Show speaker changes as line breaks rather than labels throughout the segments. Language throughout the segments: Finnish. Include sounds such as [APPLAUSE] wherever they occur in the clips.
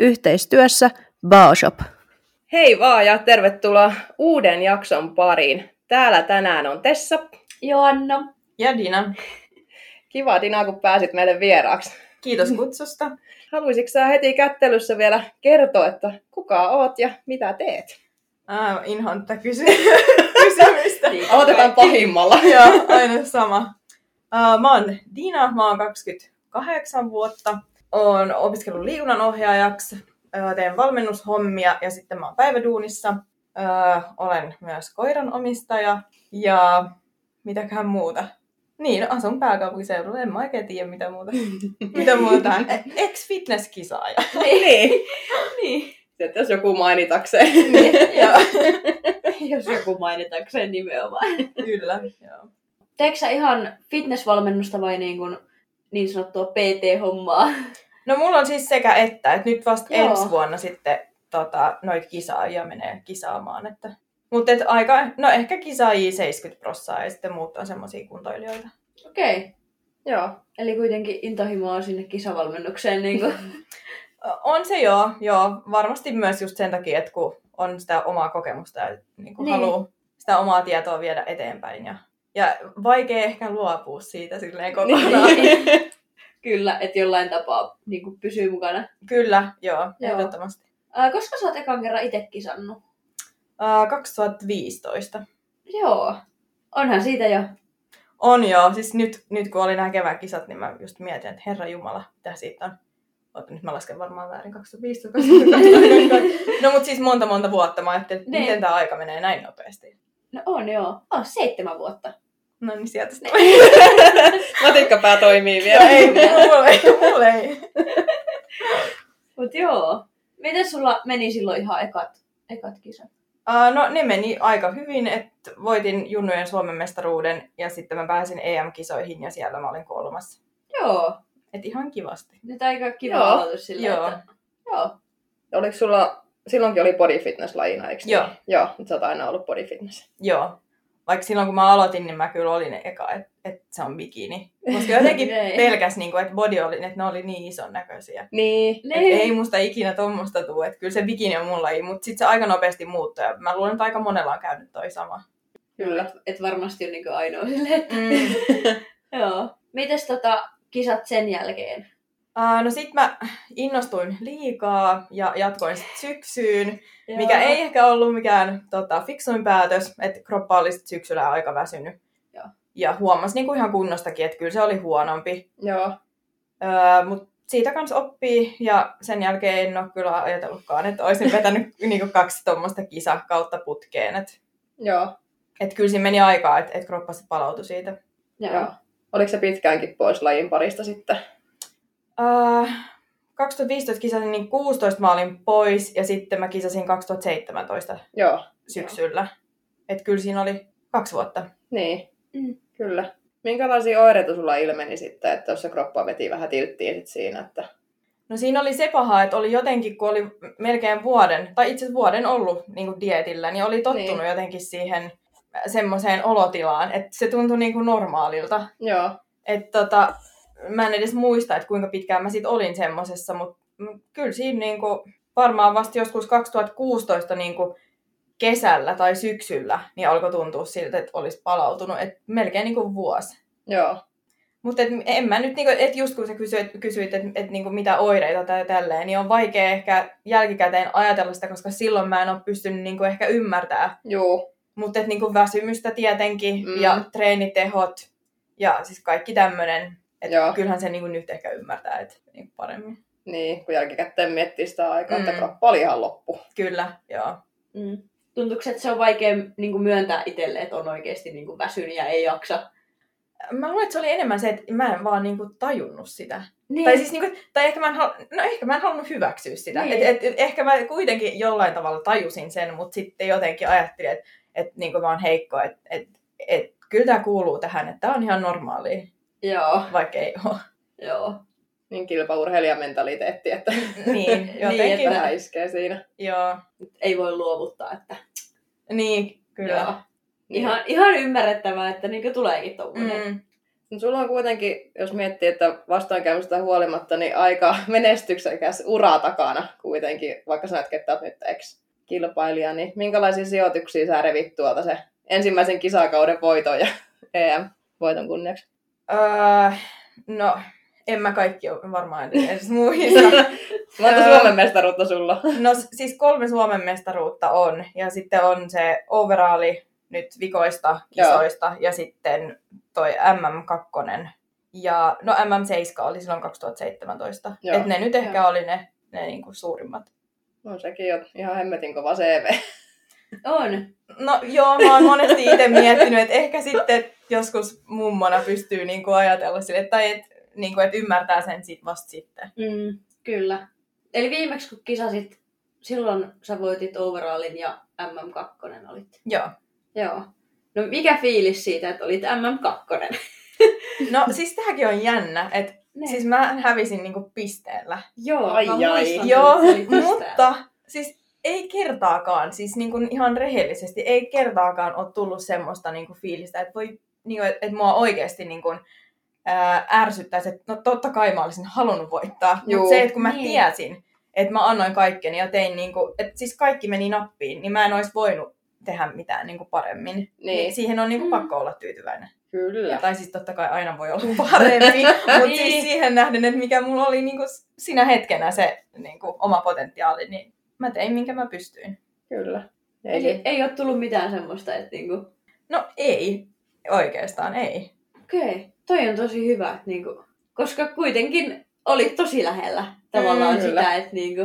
Yhteistyössä Baoshop.
Hei vaan ja tervetuloa uuden jakson pariin. Täällä tänään on Tessa.
Joanna.
Ja Dina.
Kiva Dina, kun pääsit meille vieraaksi.
Kiitos kutsusta.
Haluaisitko sä heti kättelyssä vielä kertoa, että kuka oot ja mitä teet?
Ah, inhoan tätä kysy- [LAUGHS] kysymystä.
Aloitetaan pahimmalla. [LAUGHS]
Joo, aina sama. Uh, mä oon Dina, mä oon 28 vuotta. Oon opiskellut liikunnanohjaajaksi, teen valmennushommia ja sitten mä oon päiväduunissa. Olen myös koiran omistaja ja mitäköhän muuta. Niin, asun pääkaupunkiseudulla, en mä oikein tiedä mitä muuta. [LAUGHS] mitä muuta. Ex-fitness-kisaaja. [LAUGHS]
niin.
Niin.
Sitten jos joku mainitakseen.
niin, joo. [LAUGHS]
Jos joku mainitakseen nimenomaan.
Kyllä, joo.
Teekö sä ihan fitnessvalmennusta vai niin, kuin, niin sanottua PT-hommaa? [LAUGHS]
No mulla on siis sekä että, että nyt vasta
Joo.
ensi vuonna sitten tota, noit kisaajia menee kisaamaan. Että... Mutta et aika, no ehkä kisaajia 70 prossaa ja sitten muut on semmosia kuntoilijoita.
Okei. Okay.
Joo.
Eli kuitenkin intohimoa sinne kisavalmennukseen. Niin kuin. [LAUGHS]
On se joo, joo. Varmasti myös just sen takia, että kun on sitä omaa kokemusta ja niin kuin
Niin.
niin. haluaa sitä omaa tietoa viedä eteenpäin. Ja, ja vaikea ehkä luopua siitä silleen kokonaan.
Niin. [LAUGHS] Kyllä, että jollain tapaa niin kuin pysyy mukana.
Kyllä, joo,
Joo.
ehdottomasti.
Ää, koska sä oot ekan kerran itse kisannut?
Uh, 2015.
Joo. Onhan siitä jo.
On joo, siis nyt, nyt kun oli nämä kevätkisat, niin mä just mietin, että herra Jumala, mitä siitä on. Oota, nyt mä lasken varmaan väärin 2015, 2015. [LAUGHS] No mut siis monta monta vuotta mä ajattelin, että
Niin.
miten tämä aika menee näin nopeasti.
No on joo. Oh, seitsemän vuotta.
No niin sieltä sitten. [LAUGHS]
Matikkapää toimii vielä.
ei, mulle ei, mulle ei. [LAUGHS]
Mut joo. Miten sulla meni silloin ihan ekat, ekat kisat?
Uh, no ne meni aika hyvin, että voitin junnujen Suomen mestaruuden ja sitten mä pääsin EM-kisoihin ja siellä mä olin kolmas.
Joo.
Et ihan kivasti.
Nyt aika kiva
Joo.
aloitus silleen,
Joo.
että... Joo.
Oliko sulla, silloinkin oli body fitness lajina, eikö niin?
Joo.
Joo, mutta sä oot aina ollut body fitness.
Joo. Vaikka silloin kun mä aloitin, niin mä kyllä olin eka, että et se on bikini. Koska jotenkin [LAUGHS] pelkäs, niin että body oli, että ne oli niin ison näköisiä.
Niin.
Et ei musta ikinä tuommoista tule, että kyllä se bikini on mun laji, mutta sitten se aika nopeasti muuttui ja mä luulen, että aika monella on käynyt toi sama.
Kyllä.
Et, et varmasti on niinku ainoa silleen, että...
Mm. [LAUGHS]
Joo. Mites tota kisat sen jälkeen?
Uh, no sit mä innostuin liikaa ja jatkoin sit syksyyn, mikä ei ehkä ollut mikään tota, fiksuin päätös, että kroppa oli sit syksyllä aika väsynyt.
Joo.
Ja huomasi niinku ihan kunnostakin, että kyllä se oli huonompi.
Joo.
Öö, Mutta siitä kanssa oppii ja sen jälkeen en ole kyllä ajatellutkaan, että olisin [LAUGHS] vetänyt niinku kaksi tuommoista kisakautta putkeen. Että
Joo.
et kyllä siinä meni aikaa, että et kroppa sit palautui siitä.
Joo.
Joo. Oliko se pitkäänkin pois lajin parista sitten?
Öö, 2015 kisasin, niin 16 mä olin pois ja sitten mä kisasin 2017
Joo.
syksyllä. Että kyllä siinä oli kaksi vuotta.
Niin.
Mm.
Kyllä. Minkälaisia oireita sulla ilmeni sitten, että jos se kroppa veti vähän tilttiin sit siinä, että...
No siinä oli se paha, että oli jotenkin, kun oli melkein vuoden, tai itse asiassa vuoden ollut niin kuin dietillä, niin oli tottunut
Niin.
jotenkin siihen semmoiseen olotilaan, että se tuntui niin kuin normaalilta.
Joo.
Et tota, mä en edes muista, että kuinka pitkään mä sit olin semmosessa, mutta kyllä siinä niinku, varmaan vasta joskus 2016 niinku kesällä tai syksyllä niin alkoi tuntua siltä, että olisi palautunut. Et melkein niinku vuosi.
Joo.
Mutta en mä nyt, niinku, et just kun sä kysyit, kysyit että et niinku mitä oireita tai tälleen, niin on vaikea ehkä jälkikäteen ajatella sitä, koska silloin mä en ole pystynyt niinku ehkä ymmärtää.
Juu.
Mutta niinku väsymystä tietenkin
Mm.
ja treenitehot ja siis kaikki tämmöinen. Et
Joo.
kyllähän se niinku nyt ehkä ymmärtää et, niinku paremmin.
Niin, kun jälkikäteen miettii sitä aikaa, mm. että kroppa oli ihan loppu.
Kyllä, joo.
Mm. Tuntuuko, että se on vaikea niin kuin myöntää itselle, että on oikeasti niin kuin väsynyt ja ei jaksa?
Mä luulen, että se oli enemmän se, että mä en vaan niinku tajunnut sitä.
Niin.
Tai siis niinku, tai ehkä mä en, hal... no ehkä mä en halunnut hyväksyä sitä.
Niin.
Et, et, et, ehkä mä kuitenkin jollain tavalla tajusin sen, mutta sitten jotenkin ajattelin, että et, niinku mä oon heikko, että et, et, kyllä tämä kuuluu tähän, että tämä on ihan normaalia,
Joo,
vaikka ei ole.
joo.
Niin kilpaurheilijamentaliteetti, että
Niin, [LAUGHS] jotenkin.
että-
vähän iskee siinä.
Joo,
Ei voi luovuttaa, että
niin, kyllä.
Joo. Ihan, ihan ymmärrettävää, että niin tuleekin tuommoinen.
Mm.
Mut Sulla on kuitenkin, jos miettii, että vastoinkäymistä huolimatta, niin aika [LAUGHS] menestyksekäs ura takana kuitenkin, vaikka sä näet, että nyt ex-kilpailija, niin minkälaisia sijoituksia sä revit tuolta se ensimmäisen kisakauden voiton ja [LAUGHS] EM-voiton kunniaksi?
Öö, no, en mä kaikki ole varmaan edes muista. [LAUGHS]
Monta
Öö.
Suomen mestaruutta sulla?
No siis kolme Suomen mestaruutta on. Ja sitten on se overaali nyt vikoista kisoista ja sitten toi MM2. Ja no MM7 oli silloin 2017.
Joo.
Et ne nyt ehkä oli ne, ne niinku suurimmat.
No sekin jo ihan hemmetin kova CV.
On.
No joo, mä oon monesti itse miettinyt, että ehkä sitten joskus mummona pystyy niinku ajatella sille, tai että niinku, et ymmärtää sen sit vasta sitten.
Mm, kyllä. Eli viimeksi kun kisasit, silloin sä voitit overallin ja MM2 olit.
Joo.
Joo. No mikä fiilis siitä, että olit MM2?
No siis tämäkin on jännä, että siis mä hävisin niinku pisteellä.
Joo,
Ai,
mä
ai.
muistan,
Joo,
että
mutta siis ei kertaakaan, siis niin kuin ihan rehellisesti, ei kertaakaan ole tullut semmoista niin kuin fiilistä, että, voi, niin kuin, että, mua oikeasti niin kuin, ää, ärsyttäisi, että no totta kai mä olisin halunnut voittaa,
Juu.
mutta se, että kun mä
Niin.
tiesin, että mä annoin kaikkeni ja tein, niin kuin, että siis kaikki meni nappiin, niin mä en olisi voinut tehdä mitään niin kuin paremmin. Niin.
Niin,
Siihen on niin kuin
Mm.
pakko olla tyytyväinen.
kyllä.
Tai siis totta kai aina voi olla parempi, [LAUGHS] mutta
Niin.
siis siihen nähden, että mikä mulla oli niinku sinä hetkenä se niinku oma potentiaali, niin mä tein minkä mä pystyin.
Kyllä.
Eli
Eli,
ei ole tullut mitään semmoista, että niinku...
No ei, oikeastaan ei.
Okei, toi on tosi hyvä, että niinku... Koska kuitenkin olit tosi lähellä tavallaan
Mm,
sitä, että niinku...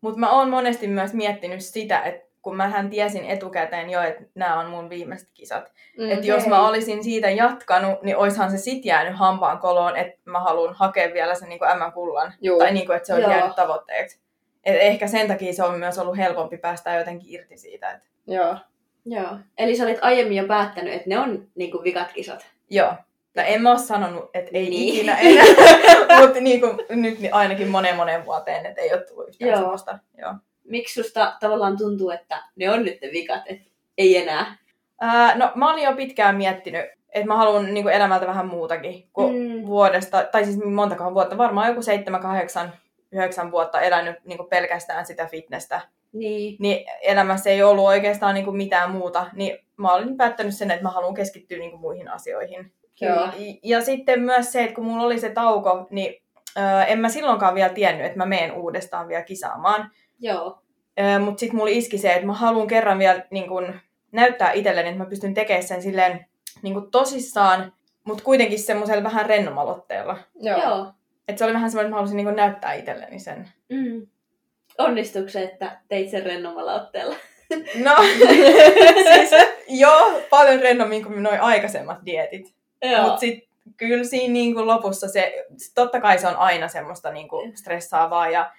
Mutta mä oon monesti myös miettinyt sitä, että kun mähän tiesin etukäteen jo, että nämä on mun viimeiset kisat.
mm,
Että jos mä olisin siitä jatkanut, niin oishan se sit jäänyt hampaan koloon, että mä haluan hakea vielä sen niin M-kullan.
Juu.
Tai niin kuin, että se on
Joo.
jäänyt tavoitteeksi. Et ehkä sen takia se on myös ollut helpompi päästä jotenkin irti siitä. Että...
Joo.
Joo. Eli sä olit aiemmin jo päättänyt, että ne on niinku vikat kisat.
Joo. No en mä oo sanonut, että ei
Niin.
ikinä [LAUGHS] enää, mutta niin kuin, nyt niin ainakin moneen moneen vuoteen, että ei ole tullut yhtään
Joo.
semmoista. Joo.
Miksi susta tavallaan tuntuu, että ne on nyt ne vikat, että ei enää?
Ää, no mä olin jo pitkään miettinyt, että mä haluan niin kuin elämältä vähän muutakin kuin
Mm.
vuodesta, tai siis montakohan vuotta, varmaan joku 7, 8, 9 vuotta elänyt niin kuin pelkästään sitä fitnessä.
Niin.
Niin elämässä ei ollut oikeastaan niin kuin mitään muuta, niin mä olin päättänyt sen, että mä haluan keskittyä niin kuin muihin asioihin.
Joo.
Ja- Ja sitten myös se, että kun mulla oli se tauko, niin ö, en mä silloinkaan vielä tiennyt, että mä menen uudestaan vielä kisaamaan.
Joo.
Mutta sitten mulla iski se, että mä haluan kerran vielä niin kun, näyttää itselleni, että mä pystyn tekemään sen silleen niin kun, tosissaan, mutta kuitenkin semmoisella vähän rennomalotteella.
Joo.
Että se oli vähän semmoinen, että mä halusin niin kun, näyttää itselleni sen.
Mm. Onnistuiko se, että teit sen rennomalla otteella?
No, [LAUGHS] siis joo, paljon rennommin kuin noin aikaisemmat dietit. Mutta sitten kyllä siinä niin kuin lopussa se, totta kai se on aina semmoista niin kuin stressaavaa ja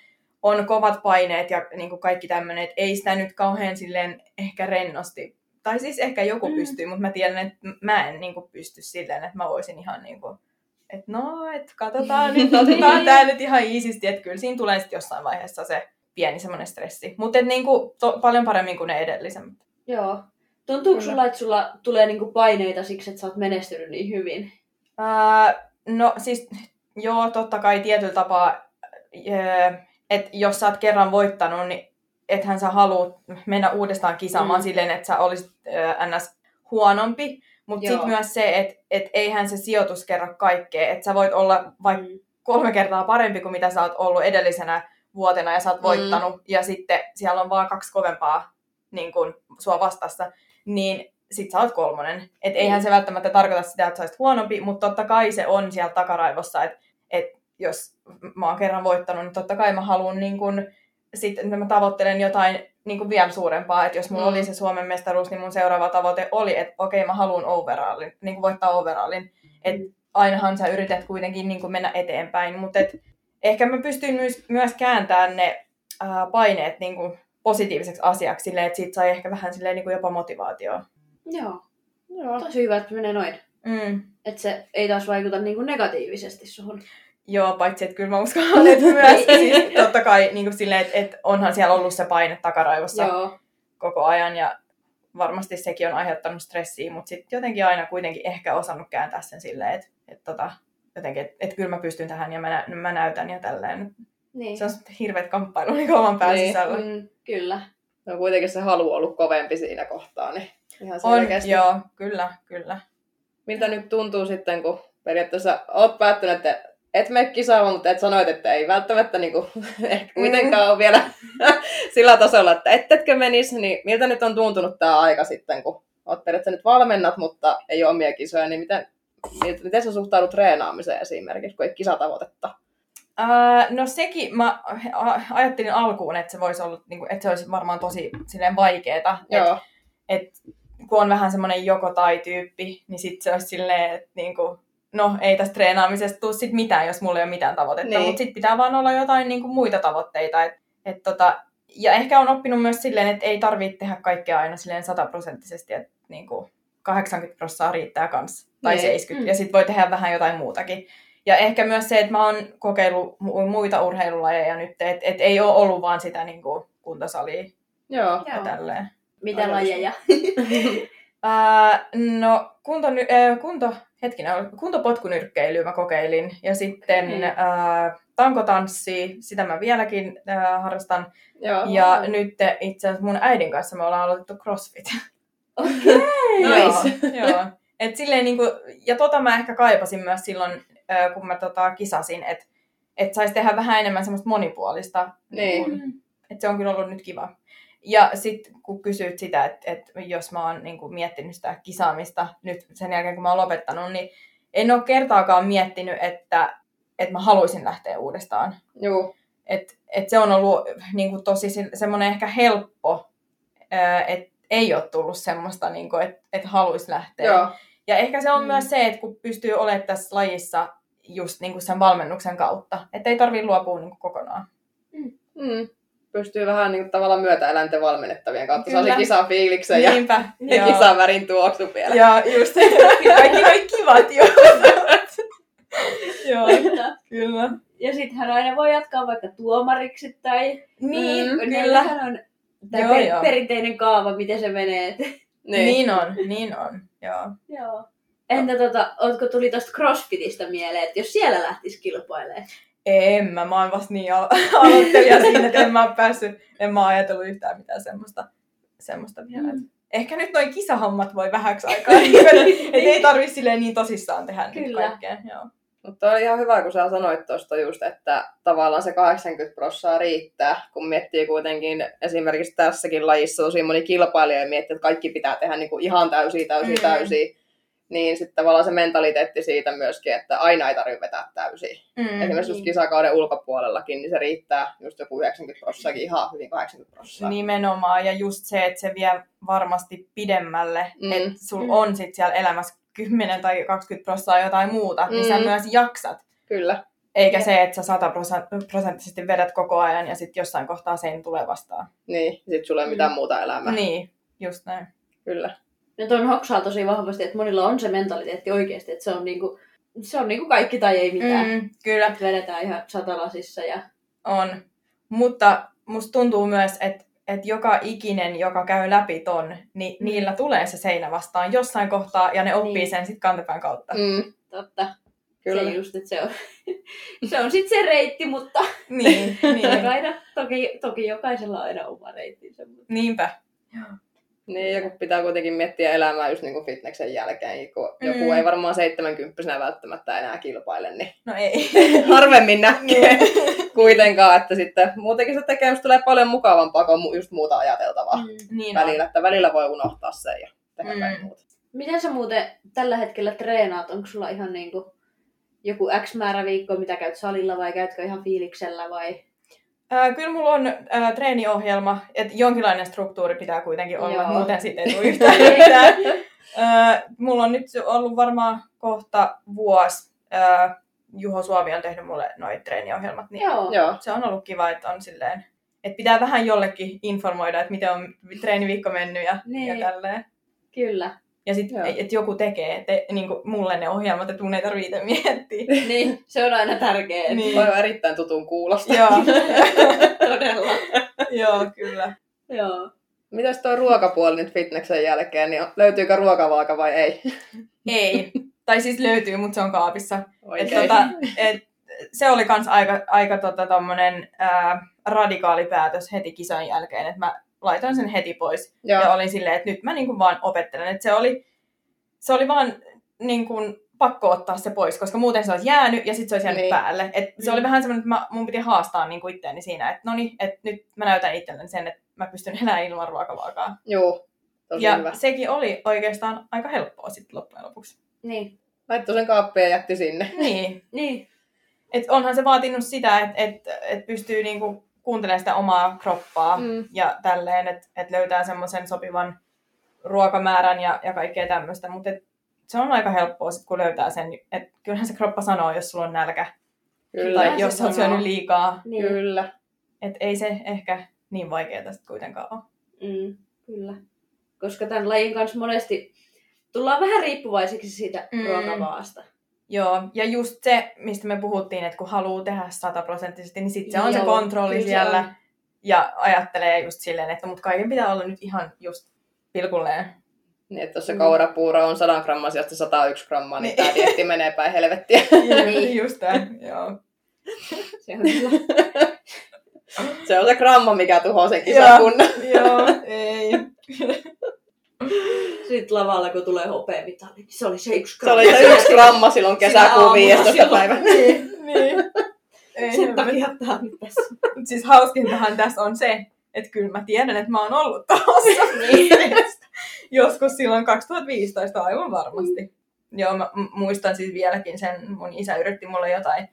on kovat paineet ja niin kuin kaikki tämmöinen, että ei sitä nyt kauhean silleen ehkä rennosti. Tai siis ehkä joku
Mm.
mm. pystyy, mutta mä tiedän, että mä en niin kuin pysty silleen, että mä voisin ihan niin kuin, että no, että katsotaan nyt, otetaan tää nyt ihan iisisti, että kyllä siinä tulee sitten jossain vaiheessa se pieni semmoinen stressi. Mutta niin kuin, to, paljon paremmin kuin ne edellisemmät.
Joo. Tuntuuko sulla, että sulla tulee niinku paineita siksi, että sä oot menestynyt niin hyvin?
Ää, no siis, joo, totta kai tietyllä tapaa, että jos sä oot kerran voittanut, niin ethän sä halua mennä uudestaan kisaamaan
mm.
silleen, että sä olisit ää, ns. huonompi. Mutta sitten myös se, että et eihän se sijoitus kerro kaikkea. Että sä voit olla vaikka
Mm.
kolme kertaa parempi kuin mitä sä oot ollut edellisenä vuotena ja sä oot
Mm.
voittanut. Mm. Ja sitten siellä on vaan kaksi kovempaa niin kun, sua vastassa. Niin sit sä oot kolmonen. Et eihän se välttämättä tarkoita sitä, että sä olisit huonompi, mutta totta kai se on siellä takaraivossa, että et jos mä oon kerran voittanut, niin totta kai mä haluan niin kun, sit, että mä tavoittelen jotain niin kuin vielä suurempaa. Että jos mulla
Mm.
oli se Suomen mestaruus, niin mun seuraava tavoite oli, että okei, mä haluan overallin, niin kuin voittaa overallin. Että ainahan sä yrität kuitenkin niin kuin mennä eteenpäin, mutta et ehkä mä pystyin myös, myös kääntämään ne ää, paineet niin kuin positiiviseksi asiaksi, silleen, että siitä sai ehkä vähän silleen, niin kuin jopa motivaatioa.
Joo.
Joo.
Tosi hyvä, että menee noin.
Mm.
Että se ei taas vaikuta niinku negatiivisesti suhun.
Joo, paitsi että kyllä mä uskon, että [LAUGHS] myös siis, totta kai niin kuin silleen, että, että onhan siellä ollut se paine takaraivossa
Joo.
koko ajan ja varmasti sekin on aiheuttanut stressiä, mutta sitten jotenkin aina kuitenkin ehkä osannut kääntää sen silleen, että et tota, jotenkin, että et kyllä mä pystyn tähän ja mä, nä- mä näytän ja tälleen.
Niin.
Se on sitten hirveät kamppailu niin oman pään
Niin.
sisällä.
Mm, kyllä.
No kuitenkin se halu ollut kovempi siinä kohtaa, niin ihan
On,
selkeästi.
joo, kyllä, kyllä.
Miltä nyt tuntuu sitten, kun periaatteessa oot päättänyt, että et mene kisaamaan, mutta et sanoit, että ei välttämättä niin kuin, [LAUGHS] ehkä kuitenkaan ole vielä [LAUGHS] sillä tasolla, että ettetkö menisi, niin miltä nyt on tuntunut tämä aika sitten, kun oot periaatteessa nyt valmennat, mutta ei ole omia kisoja, niin miten, miten, miten sä suhtaudut treenaamiseen esimerkiksi, kun ei kisatavoitetta?
No sekin, mä ajattelin alkuun, että se voisi olla, niin kuin, että se olisi varmaan tosi silleen vaikeeta.
Joo,
Et, et, kun on vähän semmoinen joko tai tyyppi, niin sitten se olisi silleen, että niin kuin, no ei tästä treenaamisesta tule sit mitään, jos mulla ei ole mitään tavoitetta.
Niin.
Mutta sitten pitää vaan olla jotain niin kuin, muita tavoitteita. Et, et, tota, ja ehkä on oppinut myös silleen, että ei tarvitse tehdä kaikkea aina silleen sataprosenttisesti, että niin kuin 80 prosenttia riittää kanssa, tai
Niin.
70,
Mm.
ja sitten voi tehdä vähän jotain muutakin. Ja ehkä myös se, että mä oon kokeillut mu- muita urheilulajeja nyt, että et ei ole ollut vaan sitä niin kuin, kuntosalia
joo.
ja
Joo.
tälleen.
Mitä lajeja? [LAUGHS]
Ää, no, kunto, ää, kunto, hetkinen, kuntopotkunyrkkeilyä mä kokeilin. Ja sitten
Okei.
ää, tankotanssi, sitä mä vieläkin ää, harrastan.
joo.
Ja nyt itse asiassa mun äidin kanssa me ollaan aloitettu CrossFit.
Okei.
Nice.
joo, joo. Et silleen niinku, ja tota mä ehkä kaipasin myös silloin, ää, kun mä tota kisasin, että et saisi tehdä vähän enemmän semmoista monipuolista.
Niin.
kun- et se on kyllä ollut nyt kiva. Ja sitten kun kysyit sitä, että et jos mä oon niinku miettinyt sitä kisaamista nyt sen jälkeen, kun mä oon lopettanut, niin en ole kertaakaan miettinyt, että, että mä haluaisin lähteä uudestaan.
Joo.
Et, et se on ollut niinku tosi se- semmoinen ehkä helppo, että ei ole tullut semmoista, niinku, että et haluaisi lähteä.
Joo.
Ja ehkä se on
Mm.
myös se, että kun pystyy olemaan tässä lajissa just niinku sen valmennuksen kautta, että ei tarvitse luopua niinku kokonaan.
Mm. Pystyy vähän niin kuin, tavallaan myötäeläinten valmennettavien kautta.
Kyllä.
Se oli kisafiiliksen ja,
Niinpä.
ja
joo.
kisan värin tuoksu vielä.
Ja just kaikki noi kivat jo. joo, kyllä.
Ja sitten hän aina voi jatkaa vaikka tuomariksi tai...
Niin,
Mm,
kyllä.
Neillähän on tämä
Joo,
per-
joo.
perinteinen kaava, miten se menee. et-
Niin.
Niin on, niin on. Joo.
Joo. Entä tota, ootko tuli tosta crossfitistä mieleen, että jos siellä lähtisi kilpailemaan?
En mä, mä oon vasta niin al- [LAUGHS] aloittelija siinä, että en mä oo päässyt, en mä oo ajatellut yhtään mitään semmoista, semmoista vielä.
Mm.
Ehkä nyt noin kisahommat voi vähäksi aikaa, että [LAUGHS] ei tarvi silleen niin tosissaan tehdä nyt
Kyllä.
kaikkea. Joo.
Mutta oli ihan hyvä, kun sä sanoit tuosta just, että tavallaan se 80 prossaa riittää, kun miettii kuitenkin esimerkiksi tässäkin lajissa tosi moni kilpailija ja miettii, että kaikki pitää tehdä niin kuin ihan täysiä, täysiä,
Mm.
täysiä. Niin sitten tavallaan se mentaliteetti siitä myöskin, että aina ei tarvitse vetää täysiä.
Mm.
Esimerkiksi just
niin.
kisakauden ulkopuolellakin, niin se riittää just joku 90 prossaakin ihan hyvin 80 prossaa.
Nimenomaan, ja just se, että se vie varmasti pidemmälle,
Mm.
mm. että sul
Mm.
on sit siellä elämässä 10 tai 20 prosenttia jotain muuta, mm. niin sä
Mm.
myös jaksat.
Kyllä,
Eikä se, että sä 100 prosenttisesti vedät koko ajan ja sitten jossain kohtaa sein tulee vastaan.
niin. Sitten sulla ei ole mitään muuta elämää.
Niin, just näin.
Kyllä.
Ja ton hoksaa tosi vahvasti, että monilla on se mentaliteetti oikeasti, että se on niinku, se on niinku kaikki tai ei mitään. Mm.
Kyllä,
vedetään ihan satalasissa ja...
on. Mutta musta tuntuu myös, että että joka ikinen, joka käy läpi ton, niin
Mm.
niillä tulee se seinä vastaan jossain kohtaa ja ne oppii
Niin.
sen sitten kantapään kautta.
Mm,
Totta.
kyllä.
Se just, että se on, [LAUGHS] se on sitten se reitti, mutta
Niin, [LAUGHS] niin.
aina, toki, toki jokaisella on aina oma reittinsä. Mutta...
Niinpä.
Niin, ja kun pitää kuitenkin miettiä elämää just niin kuin fitneksen jälkeen, niin kun
Mm.
joku ei varmaan 70 välttämättä enää kilpaile, niin
No ei. [LAUGHS]
harvemmin näkee
niin,
kuitenkaan, että sitten muutenkin se tekemys tulee paljon mukavampaa, mu- just muuta ajateltavaa
Mm.
niin on.
välillä, että välillä voi unohtaa sen ja tehdä
Mm.
jotain muuta.
Miten sä muuten tällä hetkellä treenaat? Onko sulla ihan niinku joku X määrä viikkoa, mitä käyt salilla vai käytkö ihan fiiliksellä vai?
Ää, kyllä mulla on ää, treeniohjelma, että jonkinlainen struktuuri pitää kuitenkin olla,
Joo.
muuten siitä ei tule [LAUGHS] yhtään mitään. Ää, mulla on nyt ollut varmaan kohta vuosi. Ää, Juho Suomi on tehnyt mulle noit treeniohjelmat, niin
Joo.
Joo,
se on ollut kiva, että on silleen, että pitää vähän jollekin informoida, että miten on treeniviikko mennyt ja,
Niin.
ja tälleen.
Kyllä.
Ja sitten, että joku tekee, että niin mulle ne ohjelmat, että mun ei tarvitse itse miettiä. [LAUGHS]
niin, se on aina tärkeää.
Niin.
voi erittäin tutun kuulosta.
Joo, [LAUGHS]
Todella.
joo, kyllä.
Joo.
Mitäs toi ruokapuoli nyt fitneksen jälkeen, niin löytyykö ruokavaaka vai ei? [LAUGHS]
Ei. tai siis löytyy, mutta se on kaapissa. Et tota, et, se oli kans aika, aika tota, tommonen, ää, radikaali päätös heti kisan jälkeen, että mä laitoin sen heti pois.
Joo.
Ja olin silleen, että nyt mä niinku vaan opettelen. Että se oli, se oli vaan niinku pakko ottaa se pois, koska muuten se olisi jäänyt ja sitten se olisi jäänyt
Niin.
niin. päälle. Et se oli vähän semmoinen, että mä, mun piti haastaa niinku itteeni siinä, että no niin, että nyt mä näytän itselleni sen, että mä pystyn elämään ilman ruokavaakaa.
Juu, tosi
ja
hyvä.
sekin oli oikeastaan aika helppoa sitten loppujen lopuksi.
Niin.
Laittoi sen kaappiin ja jätti sinne.
Niin,
Niin.
et onhan se vaatinut sitä, että et, et pystyy niinku kuuntelemaan sitä omaa kroppaa
Mm.
ja tälleen, että et löytää semmoisen sopivan ruokamäärän ja, ja kaikkea tämmöistä, mutta se on aika helppoa sit, kun löytää sen, että kyllähän se kroppa sanoo, jos sulla on nälkä
Kyllä,
tai jos
sanoo.
syönyt liikaa,
Niin.
kyllä.
että ei se ehkä niin vaikeaa sitten kuitenkaan ole.
Mm, kyllä. Koska tämän lajin kanssa monesti tullaan vähän riippuvaisiksi siitä
mm.
ruokavaasta.
Joo, ja just se, mistä me puhuttiin, että kun haluaa tehdä sataprosenttisesti, niin sitten se on se
Joo,
kontrolli
se
siellä.
on.
Ja ajattelee just silleen, että mut kaiken pitää olla nyt ihan just pilkulleen.
Niin, että jos se
Mm.
kaurapuuro on 100 grammaa sijasta 101 grammaa, niin,
Niin.
tämä dietti menee päin helvettiä. [LAUGHS]
Niin.
just tämä, joo.
Se on. [LAUGHS]
Se on se gramma, mikä tuhoaa sen
Joo.
kisakunnan.
joo, ei. [LAUGHS]
Sitten lavalla, kun tulee hopeamitali, niin se oli se yksi
Se oli se yksi gramma silloin kesäkuun
aamuna
15.
silloin.
päivä.
niin, niin. Ei,
Sen takia tämä on nyt tässä.
Mut siis hauskintahan tässä on se, että kyllä mä tiedän, että mä oon ollut tuossa.
Niin. [LAUGHS]
Joskus silloin 2015 aivan varmasti. Joo, mä muistan siis vieläkin sen, mun isä yritti mulle jotain,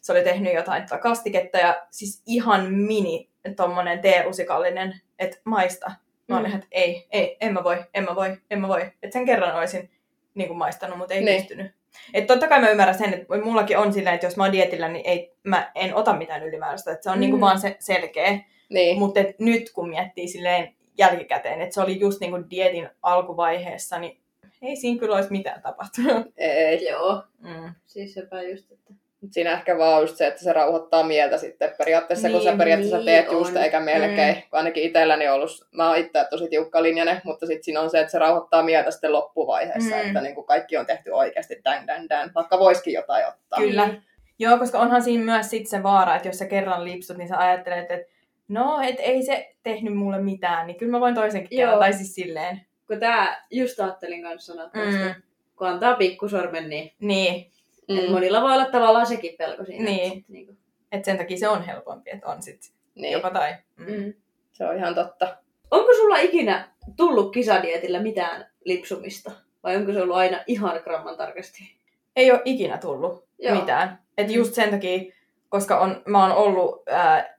se oli tehnyt jotain tota kastiketta ja siis ihan mini tommonen teelusikallinen, että maista. Mä olin,
Mm.
että ei, ei, en mä voi, en mä voi, en mä voi. Että sen kerran olisin niin kuin maistanut, mutta ei
Niin.
pystynyt. Että totta kai mä ymmärrän sen, että mullakin on silleen, että jos mä oon dietillä, niin ei, mä en ota mitään ylimääräistä. Että se on mm. niin kuin vaan se selkeä.
Niin,
Mutta nyt kun miettii silleen jälkikäteen, että se oli just niin kuin dietin alkuvaiheessa, niin ei siinä kyllä olisi mitään tapahtunut.
ei.
Joo,
Mm.
siis sepä just, että...
Mut Siinä ehkä vaan just se, että se rauhoittaa mieltä sitten periaatteessa, kun sä
Niin,
periaatteessa
niin
teet just
on.
eikä melkein.
Mm.
Kun ainakin itselläni on ollut, mä oon itse tosi tiukkalinjainen, mutta sitten siinä on se, että se rauhoittaa mieltä sitten loppuvaiheessa,
Mm.
että niin kuin kaikki on tehty oikeasti dän, dän, dän, vaikka voisikin jotain ottaa.
Kyllä.
Niin.
Joo, koska onhan siinä myös sit se vaara, että jos sä kerran lipsut, niin sä ajattelet, että no, et ei se tehnyt mulle mitään, niin kyllä mä voin toisenkin kerran. Tai siis silleen.
Kun tää just ajattelin kanssa sanoa
Mm.
kun antaa pikkusormen, niin
Niin,
mm. et monilla voi olla tavallaan sekin pelko siinä.
Niin.
että sit Niinku,
että sen takia se on helpompi, että on sit
Niin,
joko tai. Mm.
mm.
se on ihan totta.
Onko sulla ikinä tullut kisadietillä mitään lipsumista? Vai onko se ollut aina ihan gramman tarkasti?
Ei ole ikinä tullut
Joo.
mitään. Et
Mm.
just sen takia, koska on, mä oon ollut ää,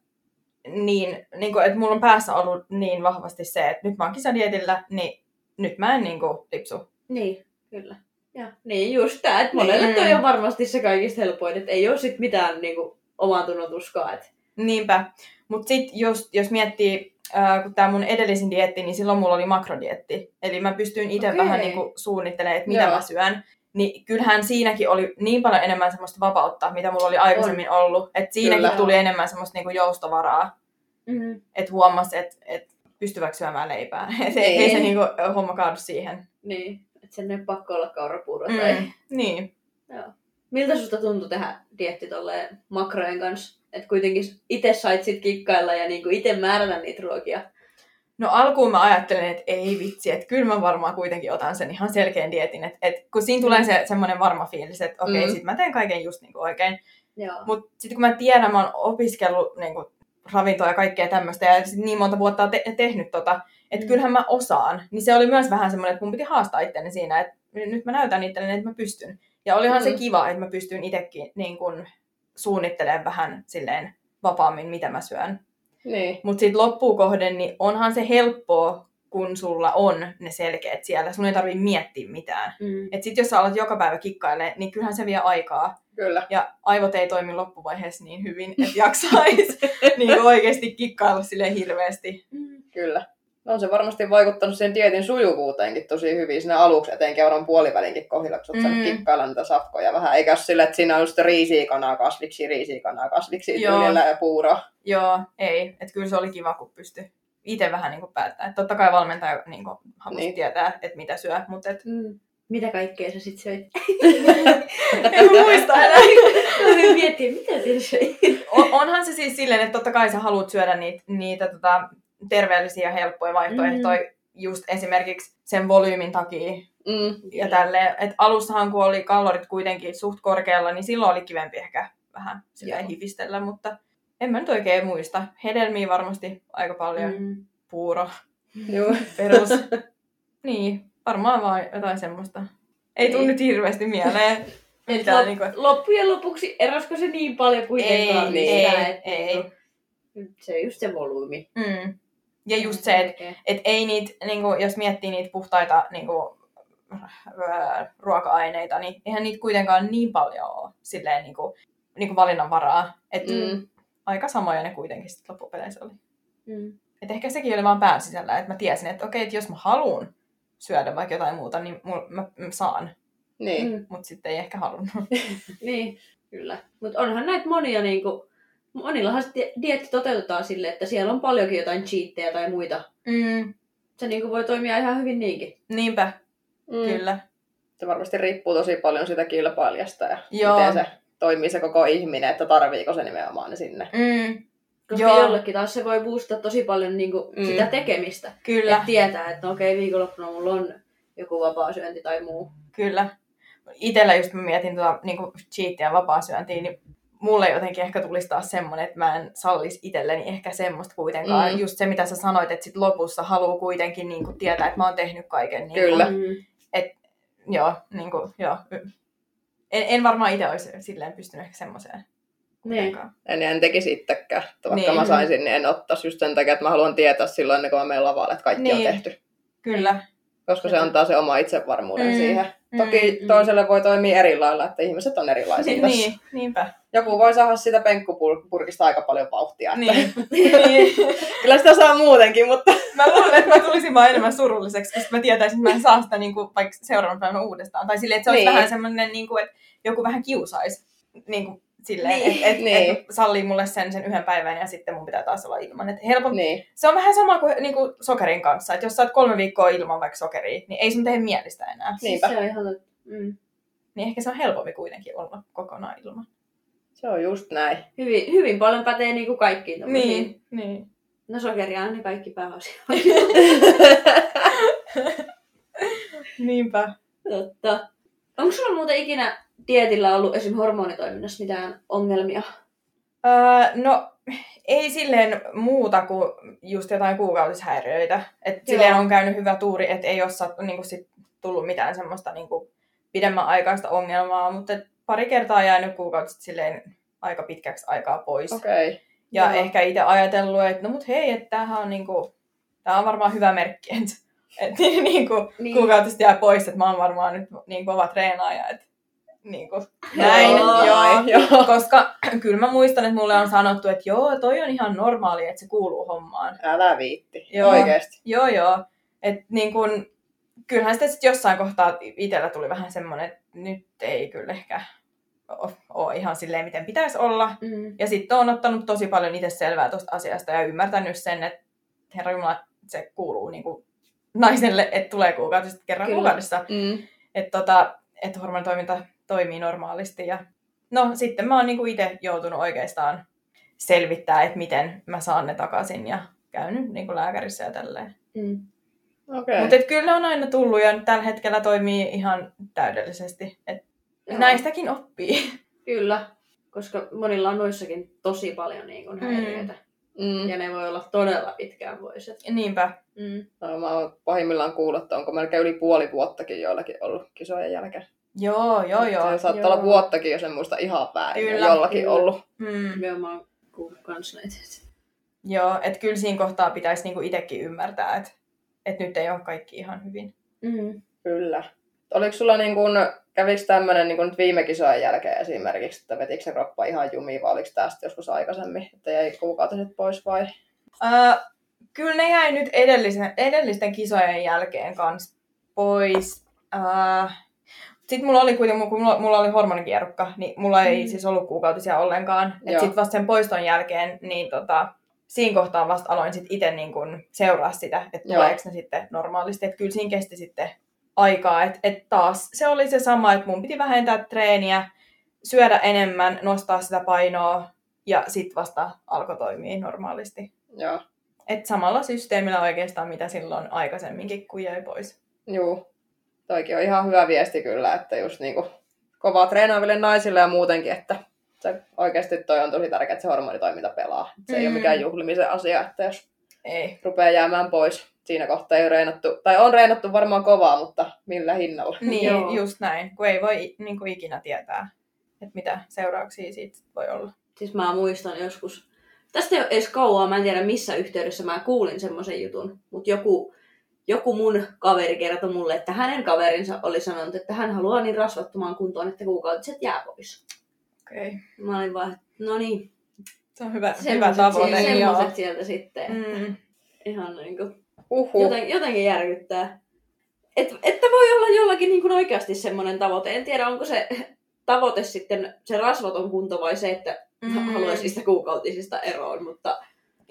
niin, niin kuin, että mulla on päässä ollut niin vahvasti se, että nyt mä oon kisadietillä, niin nyt mä en niin kuin, lipsu.
Niin, kyllä. Ja, niin just tää, että monelle
Niin.
toi on varmasti se kaikista helpoin, että ei ole sit mitään niinku, oman tunnon tuskaa. Et...
Niinpä. Mutta sitten jos, jos miettii, ää, kun tämä mun edellisin dietti, niin silloin mulla oli makrodietti. Eli mä pystyin itse
Okei.
vähän niin kuin suunnittelemaan, että mitä
Joo.
mä syön. Niin kyllähän siinäkin oli niin paljon enemmän semmoista vapautta, mitä mulla oli aikaisemmin on. ollut. Että siinäkin
Kyllä.
tuli enemmän semmoista niin kuin joustavaraa.
Mm.
Että huomasi, että et pystyvätkö syömään leipää. [LAUGHS] Et ei,
Niin.
ei se niin kuin, homma kaadu siihen.
Niin, että sen ei pakko olla kaurapuuro. Tai...
Mm. Niin.
Joo. Miltä susta tuntui tehdä dietti tolleen makrojen kanssa? Että kuitenkin itse sait sit kikkailla ja niinku itse määrätä niitä ruokia.
No alkuun mä ajattelin, että ei vitsi, että kyllä mä varmaan kuitenkin otan sen ihan selkeän dietin. Että et, kun siinä tulee se semmoinen varma fiilis, että okei,
Mm.
okay, sit mä teen kaiken just niin kuin oikein. Mutta sitten kun mä tiedän, mä oon opiskellut niin kuin, ravintoa ja kaikkea tämmöistä ja sit niin monta vuotta te- tehnyt tota, että
Mm.
kyllähän mä osaan. Niin se oli myös vähän semmoinen, että mun piti haastaa itteni siinä, että nyt mä näytän itselleni, että mä pystyn. Ja olihan
Mm.
se kiva, että mä pystyn itsekin niin kuin, suunnittelemaan vähän silleen vapaammin, mitä mä syön.
Niin,
Mutta sitten loppuun kohden, niin onhan se helppoa, kun sulla on ne selkeät siellä. Sun ei tarvii miettiä mitään.
Mm.
Et sit jos sä alat joka päivä kikkailemaan, niin kyllähän se vie aikaa.
kyllä.
Ja aivot ei toimi loppuvaiheessa niin hyvin, että jaksaisi [LAUGHS] niin oikeasti kikkailla sille hirveästi.
Mm.
Kyllä. No on se varmasti vaikuttanut sen dietin sujuvuuteenkin tosi hyvin siinä aluksi, etenkin euron puolivälinkin kohdilla, kun sä oot
Mm.
kikkailla niitä safkoja vähän. Eikä ole sille, että siinä on just riisiikanaa kasviksi, riisiikanaa kasviksi tyylillä ja puuroa.
Joo, ei. Että kyllä se oli kiva, kun pystyi itse vähän niin kuin päättää. Et totta kai valmentaja niin kuin, halusi
Niin.
tietää, että mitä syö, mutta et,
Mm. Mitä kaikkea sä sit söit? [LAUGHS]
en muista enää.
Mä miettiä, mitä sä söit?
On, onhan se siis silleen, että totta kai sä haluat syödä niitä, niitä tota, terveellisiä ja helppoja vaihtoehtoja mm. just esimerkiksi sen volyymin takia
Mm.
ja tälleen. Et alussahan kun oli kalorit kuitenkin suht korkealla, niin silloin oli kivempi ehkä vähän silleen
Joo.
hifistellä, mutta en mä nyt oikein muista. Hedelmiä varmasti aika paljon. Mm. Puuro,
Joo.
perus. [LAUGHS] niin, varmaan vaan jotain semmoista. Ei
Niin.
nyt hirveästi mieleen. [LAUGHS] Mitään
lop,
niinku...
loppujen lopuksi erosko se niin paljon kuitenkaan?
Ei,
ei,
ei.
niinku, Se on just se volyymi.
Mm. Ja just se, että et ei niitä, niinku, jos miettii niitä puhtaita niinku, ää, ruoka-aineita, niin eihän niitä kuitenkaan niin paljon ole silleen niinku, niinku valinnanvaraa. Et
Mm.
aika samoja ne kuitenkin sitten loppupeleissä oli.
Mm.
Et ehkä sekin oli vaan pään sisällä, että mä tiesin, että okei, että jos mä haluan syödä vaikka jotain muuta, niin mul, mä, mä saan.
Niin.
Mm.
Mutta sitten ei ehkä halunnut. [LAUGHS]
Niin, kyllä. Mutta onhan näitä monia, niinku, monillahan se di- dieetti toteutetaan sille, että siellä on paljonkin jotain cheattejä tai muita.
Mm,
Se niinku voi toimia ihan hyvin niinkin.
niinpä,
Mm.
kyllä.
Se varmasti riippuu tosi paljon siitä kilpailijasta ja
Joo.
miten se toimii se koko ihminen, että tarviiko se nimenomaan ne sinne.
Mm,
Koska
Joo.
jollekin taas se voi boostata tosi paljon niinku
Mm.
sitä tekemistä.
kyllä.
Että tietää, että no okei, viikonloppuna mulla on joku vapaa syönti tai muu.
Kyllä. Itellä just mä mietin tuota niin cheatia ja vapaasyöntiä, niin mulle jotenkin ehkä tulisi taas semmoinen, että mä en sallisi itselleni ehkä semmoista kuitenkaan.
Mm.
Just se, mitä sä sanoit, että sit lopussa haluaa kuitenkin niin kuin tietää, että mä oon tehnyt kaiken. Niin
Kyllä.
Kuin,
Mm.
joo, niin kuin, joo. En, en varmaan itse olisi silleen pystynyt ehkä semmoiseen.
Niin.
En, en tekisi itsekään. Vaikka
Niin.
mä saisin, niin en ottaisi just sen takia, että mä haluan tietää silloin, ennen kuin mä menen lavalle, että kaikki
Niin.
on tehty.
Kyllä.
Koska se
Kyllä.
antaa se oma itsevarmuuden
Mm.
siihen. Toki
Mm.
toiselle voi toimia eri lailla, että ihmiset on erilaisia tässä.
niin, niinpä.
Joku voi saada sitä penkkupurkista aika paljon vauhtia. Että
Niin. niin. [LAUGHS]
Kyllä sitä saa muutenkin, mutta [LAUGHS]
Mä luulen, että mä tulisin vaan enemmän surulliseksi, koska mä tietäisin, että mä en saa sitä niin kuin, vaikka seuraavan päivänä uudestaan. Tai silleen, että se olisi
Niin.
vähän semmoinen, niin kuin, että joku vähän kiusaisi. Niin kuin, silleen,
Niin,
että et,
niin.
et sallii mulle sen, sen yhden päivän ja sitten mun pitää taas olla ilman. Et helpom...
niin.
Se on vähän sama kuin, niin kuin sokerin kanssa, että jos sä oot kolme viikkoa ilman vaikka sokeria, niin ei sun tee mielistä enää.
Niinpä.
Siis se on ihan. Mm.
Niin ehkä se on helpompi kuitenkin olla kokonaan ilman.
Se on just näin.
Hyvin, hyvin paljon pätee niinku kaikkiin tommosiin.
Niin, niin.
No sokeria on ne kaikki pääosia. [LAUGHS] [LAUGHS]
Niinpä.
Totta. Onko sulla muuten ikinä dietillä ollut esim. hormonitoiminnassa mitään ongelmia?
Öö, no, ei silleen muuta kuin just jotain kuukautishäiriöitä. Et
Joo.
silleen on käynyt hyvä tuuri, että ei ole sattu, niinku sit tullut mitään semmoista niinku pidemmän aikaista ongelmaa, mutta pari kertaa jäänyt kuukautisista silleen aika pitkäksi aikaa pois.
Okay.
Ja
Joo.
ehkä itse ajatellut, että no mut hei, että tämähän on niinku, tää on varmaan hyvä merkki, että et, [LAUGHS] niinku,
Niin.
kuukautista jää pois, että mä oon varmaan nyt niin kova treenaaja, että niinku, näin,
Joo.
joo.
joo.
Koska kyllä mä muistan, että mulle on sanottu, että joo, toi on ihan normaali, että se kuuluu hommaan.
Älä viitti.
Joo.
Oikeesti.
Joo, joo. Että niin kun, kyllähän sitten sit jossain kohtaa itsellä tuli vähän semmoinen, että nyt ei kyllä ehkä ole ihan silleen, miten pitäisi olla.
Mm.
Ja sitten on ottanut tosi paljon itse selvää tuosta asiasta ja ymmärtänyt sen, että herra Jumala, se kuuluu niin kuin naiselle, että tulee kuukautisesti kerran
Kyllä.
kuukaudessa.
Mm.
Että tota, et hormonitoiminta toimii normaalisti. Ja no sitten mä oon niin itse joutunut oikeastaan selvittää, että miten mä saan ne takaisin ja käynyt niin kuin lääkärissä ja tälleen.
Mm.
Okei.
Mutta kyllä ne on aina tullut ja tällä hetkellä toimii ihan täydellisesti. Et
Joo.
näistäkin oppii.
Kyllä, koska monilla on noissakin tosi paljon niin kuin
Mm.
häiriöitä.
Mm.
Ja ne voi olla todella pitkään voiset.
Niinpä.
Mm.
No, mä oon pahimmillaan kuullut, että onko melkein yli puoli vuottakin joillakin ollut kisojen jälkeen.
Joo, joo, joo.
Se saattaa
Joo.
olla vuottakin, jos en muista ihan väärin.
Kyllä,
jollakin
kyllä.
ollut.
Mm.
Nimenomaan kuullut kans näitä.
Joo, että kyllä siinä kohtaa pitäisi niinku itsekin ymmärtää, että et nyt ei ole kaikki ihan hyvin.
Mm.
Kyllä. Oliko sulla niin kun, kävikö tämmöinen niin nyt viime kisojen jälkeen esimerkiksi, että vetikö se kroppa ihan jumiin vai oliko tästä joskus aikaisemmin, että jäi kuukautiset pois vai?
Öö, kyllä ne jäi nyt edellisen, edellisten kisojen jälkeen kanssa pois. Öö, sitten mulla oli kuitenkin, kun mulla, mulla oli hormonikierukka, niin mulla ei
Mm.
siis ollut kuukautisia ollenkaan.
Joo.
Sitten vasta sen poiston jälkeen, niin tota, siinä kohtaa vasta aloin sit itse niin kun seuraa sitä, että
Joo.
tuleeko ne sitten normaalisti. Että kyllä siinä kesti sitten aikaa. Että et taas se oli se sama, että mun piti vähentää treeniä, syödä enemmän, nostaa sitä painoa ja sitten vasta alkoi toimia normaalisti.
Joo.
Et samalla systeemillä oikeastaan, mitä silloin aikaisemminkin, kun jäi pois.
Juu. Toikin on ihan hyvä viesti kyllä, että just niinku kovaa treenaaville naisille ja muutenkin, että se oikeasti toi on tosi tärkeää, että se hormonitoiminta pelaa. Se ei ole
Mm.
mikään juhlimisen asia, että jos
Ei.
rupeaa jäämään pois, siinä kohtaa ei ole reenattu, tai on reenattu varmaan kovaa, mutta millä hinnalla.
Niin,
Joo.
just näin. Kun ei voi niin kuin ikinä tietää, että mitä seurauksia siitä voi olla.
Siis mä muistan joskus, tästä ei ole edes kauaa, mä en tiedä missä yhteydessä mä kuulin semmoisen jutun, mutta joku, joku mun kaveri kertoi mulle, että hänen kaverinsa oli sanonut, että hän haluaa niin rasvattomaan kuntoon, että kuukautiset jää pois.
Okei. Okay.
Mä olin vaan, että no niin,
Se on hyvä, hyvä tavoite. joo.
semmoset sieltä sitten.
Mm.
Ihan niin kuin,
Uhu.
joten, jotenkin järkyttää. Et, että voi olla jollakin niin kuin oikeasti semmoinen tavoite. En tiedä, onko se tavoite sitten se rasvaton kunto vai se, että
Mm.
mm. haluaisi niistä kuukautisista eroon, mutta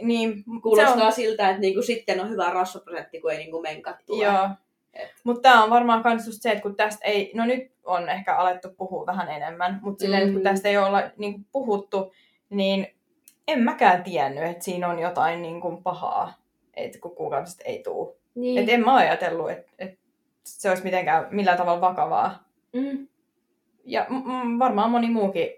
Niin,
kuulostaa
se on,
siltä, että niinku sitten on hyvä rasvaprosentti, kun ei niinku menkat tule.
Joo.
Et.
Mutta tämä on varmaan myös just se, että kun tästä ei, no nyt on ehkä alettu puhua vähän enemmän, mutta silleen, että kun
Mm.
tästä ei olla niin puhuttu, niin en mäkään tiennyt, että siinä on jotain niin kuin pahaa, että kun kuukautiset ei tule.
Niin.
Et en mä ajatellut, että, että se olisi mitenkään millään tavalla vakavaa.
mm.
Ja m- m- varmaan moni muukin.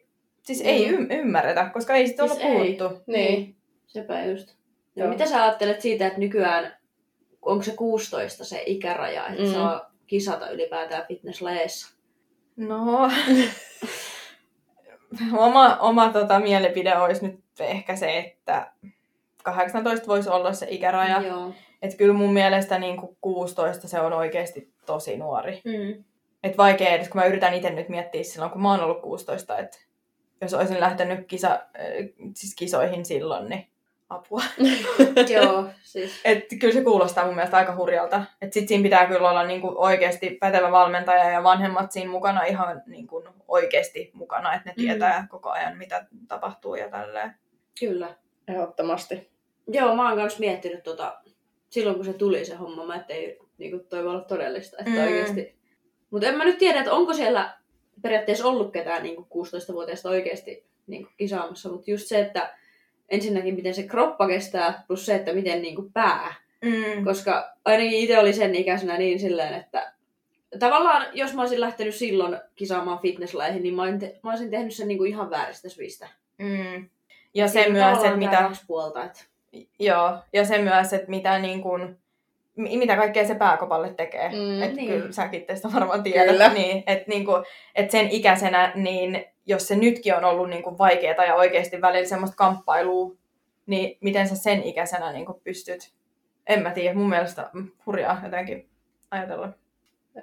Siis mm. ei
Mm.
y- ymmärretä, koska ei sitä
Siis
olla
ei.
puhuttu.
Niin.
Sepä just. No,
Joo.
mitä sä ajattelet siitä, että nykyään, onko se 16 se ikäraja, että
Mm.
saa kisata ylipäätään fitnesslajeissa?
No, [LAUGHS] oma, oma tota, mielipide olisi nyt ehkä se, että 18 voisi olla se ikäraja.
Joo.
Että kyllä mun mielestä niin kuin 16 se on oikeasti tosi nuori.
Mm.
Et vaikea edes, kun mä yritän itse nyt miettiä silloin, kun mä oon ollut 16, että jos olisin lähtenyt kisa, äh, siis kisoihin silloin, niin apua. [LAUGHS]
Joo, siis.
Et kyllä se kuulostaa mun mielestä aika hurjalta. Et sit siinä pitää kyllä olla niinku oikeasti pätevä valmentaja ja vanhemmat siinä mukana ihan niinku oikeasti mukana, että ne
Mm.
tietää koko ajan, mitä tapahtuu ja tälleen.
Kyllä.
Ehdottomasti.
Joo, mä oon myös miettinyt tota, silloin kun se tuli se homma, mä ettei niinku, toi voi olla todellista, että
Mm.
mm. oikeasti. Mutta en mä nyt tiedä, että onko siellä periaatteessa ollut ketään niinku 16-vuotiaista oikeasti niinku, kisaamassa, mutta just se, että ensinnäkin miten se kroppa kestää, plus se, että miten niinku, pää.
Mm.
Koska ainakin itse oli sen ikäisenä niin silleen, että tavallaan jos mä olisin lähtenyt silloin kisaamaan fitnesslaihin, niin mä, olisin te- mä olisin tehnyt sen niinku, ihan vääristä syistä.
Mm. Ja se myös, että mitä,
puolta, että...
joo, ja se myös, että mitä, niin kuin, mitä kaikkea se pääkopalle tekee.
Mm,
et
niin.
Kyllä säkin tästä varmaan tiedät.
Kyllä.
Niin, että niin kuin, et sen ikäisenä, niin jos se nytkin on ollut niin kuin vaikeaa ja oikeasti välillä semmoista kamppailua, niin miten sä sen ikäisenä niin kuin pystyt? En mä tiedä, mun mielestä mm, hurjaa jotenkin ajatella.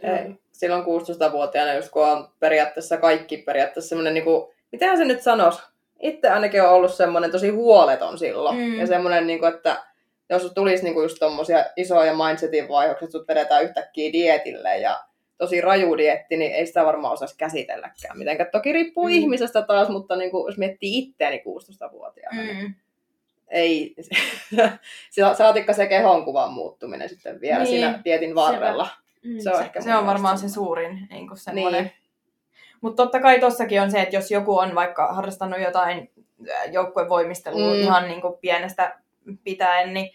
Ei. Silloin 16-vuotiaana, just kun on periaatteessa kaikki periaatteessa semmoinen, niin kuin, miten se nyt sanoisi? Itse ainakin on ollut semmoinen tosi huoleton silloin.
Mm.
Ja semmoinen, niin kuin, että jos tulisi niin kuin just tommosia isoja mindsetin vaihdoksia, että sut vedetään yhtäkkiä dietille ja tosi raju dietti, niin ei sitä varmaan osaisi käsitelläkään mitenkään. Toki riippuu
Mm.
ihmisestä taas, mutta niin kuin, jos miettii itseäni 16-vuotiaana, niin
Mm.
ei, [LAUGHS] sa- saatikka se kehonkuvan muuttuminen sitten vielä
Niin.
niin. siinä dietin varrella.
Mm.
Se on ehkä
Se on varmaan se suurin niin kuin semmoinen.
Niin.
Mutta totta kai tossakin on se, että jos joku on vaikka harrastanut jotain joukkuevoimistelua. Mm. ihan niin kuin pienestä pitäen, niin,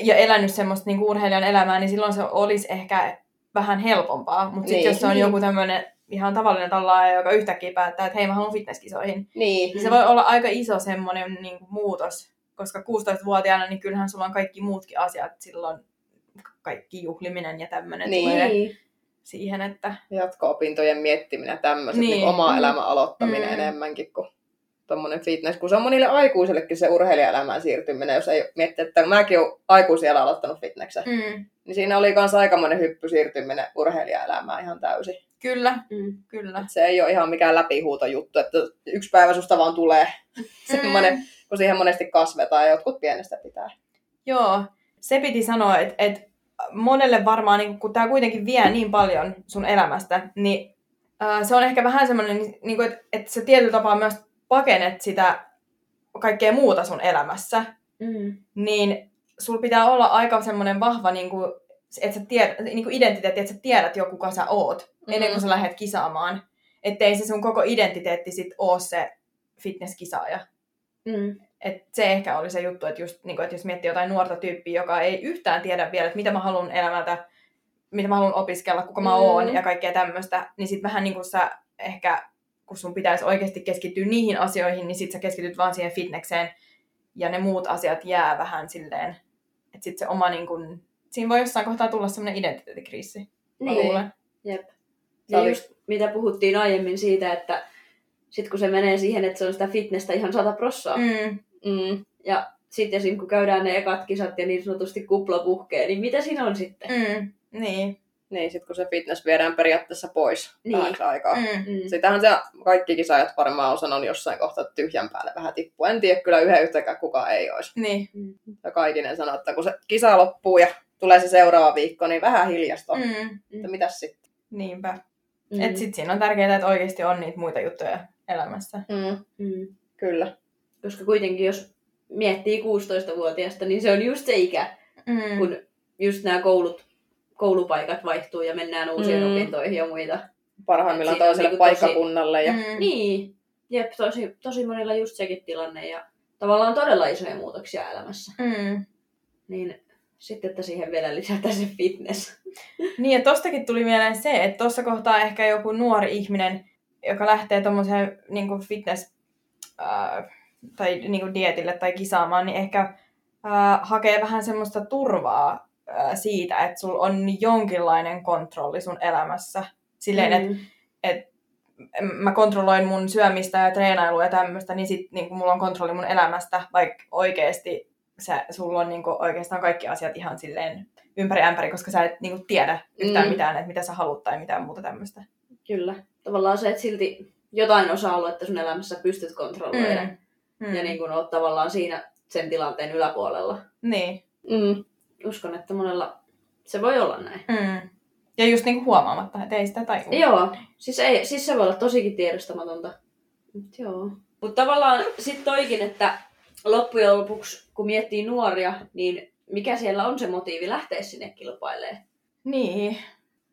ja elänyt semmoista niin urheilijan elämää, niin silloin se olisi ehkä vähän helpompaa. Mutta sitten
Niin.
jos se on
Niin.
joku tämmöinen ihan tavallinen tallaaja, joka yhtäkkiä päättää, että hei mä haluan fitnesskisoihin,
Niin.
niin se voi olla aika iso semmoinen niin kuin muutos. Koska 16-vuotiaana, niin kyllähän sulla on kaikki muutkin asiat silloin, kaikki juhliminen ja tämmöinen
Niin.
tulee siihen, että
jatko-opintojen miettiminen, tämmöiset
Niin.
niin. oma elämän aloittaminen
mm.
enemmänkin kuin tuommoinen fitness, kun se on monille aikuisellekin se urheilijaelämään siirtyminen, jos ei miettii, että mäkin olen aikuisiellä aloittanut fitneksen, mm.
mm,
niin siinä oli myös aikamoinen hyppy siirtyminen urheilijaelämään ihan täysin.
kyllä,
Mm.
kyllä.
Et se ei ole ihan mikään läpihuutojuttu, että yksi päivä susta vaan tulee semmoinen, kun siihen monesti kasvetaan ja jotkut pienestä pitää.
Joo, se piti sanoa, että, että monelle varmaan, niin kun tämä kuitenkin vie niin paljon sun elämästä, niin ää, se on ehkä vähän semmoinen, niin kuin, että, että sä tietyllä tapaa myös pakenet sitä kaikkea muuta sun elämässä.
Mm.
niin sul pitää olla aika semmoinen vahva, niin kuin, että sä tiedät, niin kuin identiteetti, että sä tiedät jo kuka sä oot, mm-hmm. ennen kuin sä lähdet kisaamaan. Ettei se sun koko identiteetti sit oo se fitnesskisaaja.
Mm.
Et se ehkä oli se juttu, että, just, niin kuin, että jos miettii jotain nuorta tyyppiä, joka ei yhtään tiedä vielä, että mitä mä haluan elämältä, mitä mä haluan opiskella, kuka mä
Mm.
oon ja kaikkea tämmöistä, niin sit vähän niin kuin sä ehkä, kun sun pitäisi oikeasti keskittyä niihin asioihin, niin sit sä keskityt vaan siihen fitnekseen ja ne muut asiat jää vähän silleen, että sit se oma niin kuin, siinä voi jossain kohtaa tulla semmoinen identiteettikriisi.
Niin.
luulen.
Jep. Ja
oli-
just mitä puhuttiin aiemmin siitä, että sit kun se menee siihen, että se on sitä fitnessä ihan sata prossaa. Mm.
Mm.
Ja sitten kun käydään ne ekat kisat ja niin sanotusti kupla puhkee, niin mitä siinä on sitten?
Mm. Niin.
Niin, sit kun se fitness viedään periaatteessa pois
Niin.
aikaa.
Mm.
Mm.
Sitähän se kaikki kisaajat varmaan on sanonut jossain kohtaa, tyhjän päälle vähän tippuu. En tiedä kyllä yhden yhtäkään kuka ei olisi.
Niin.
Ja kaikinen sanoo, että kun se kisa loppuu ja tulee se seuraava viikko, niin vähän hiljasta. Mm.
Mm.
Että mitäs sitten?
Niinpä.
Mm.
Et sit siinä on tärkeää, että oikeasti on niitä muita juttuja elämässä.
Mm.
Mm.
Kyllä.
Koska kuitenkin jos miettii 16-vuotiaasta, niin se on just se ikä,
Mm.
kun just nämä koulut, koulupaikat vaihtuu ja mennään uusiin
Mm.
opintoihin ja muita.
Parhaimmillaan toiselle
niinku tosi-
paikkakunnalle. Ja...
Mm.
Niin, jep, tosi, tosi monilla just sekin tilanne ja tavallaan todella isoja muutoksia elämässä.
Mm.
Niin sitten, että siihen vielä lisätään se fitness.
Niin, ja tostakin tuli mieleen se, että tuossa kohtaa ehkä joku nuori ihminen, joka lähtee tuommoiseen niin fitness ää, tai niin kuin dietille tai kisaamaan, niin ehkä ää, hakee vähän semmoista turvaa siitä, että sulla on jonkinlainen kontrolli sun elämässä. Silleen, että et mä kontrolloin mun syömistä ja treenailua ja tämmöistä, niin sit niin mulla on kontrolli mun elämästä, vaikka oikeesti sä, sulla on niin oikeastaan kaikki asiat ihan silleen ympäri ämpäri, koska sä et niin tiedä yhtään
Mm.
mitään, että mitä sä haluat tai mitään muuta tämmöistä.
Kyllä. Tavallaan se, että silti jotain osa-aluetta sun elämässä pystyt kontrolloimaan.
Mm.
Ja niin kun oot tavallaan siinä sen tilanteen yläpuolella.
Niin.
Mm.
Uskon, että monella se voi olla näin.
Mm. Ja just niin huomaamatta, että ei sitä tajua.
Joo, siis, ei, siis se voi olla tosikin tiedostamatonta. Mut joo. Mutta tavallaan sitten toikin, että loppujen lopuksi, kun miettii nuoria, niin mikä siellä on se motiivi lähteä sinne kilpailemaan?
Niin.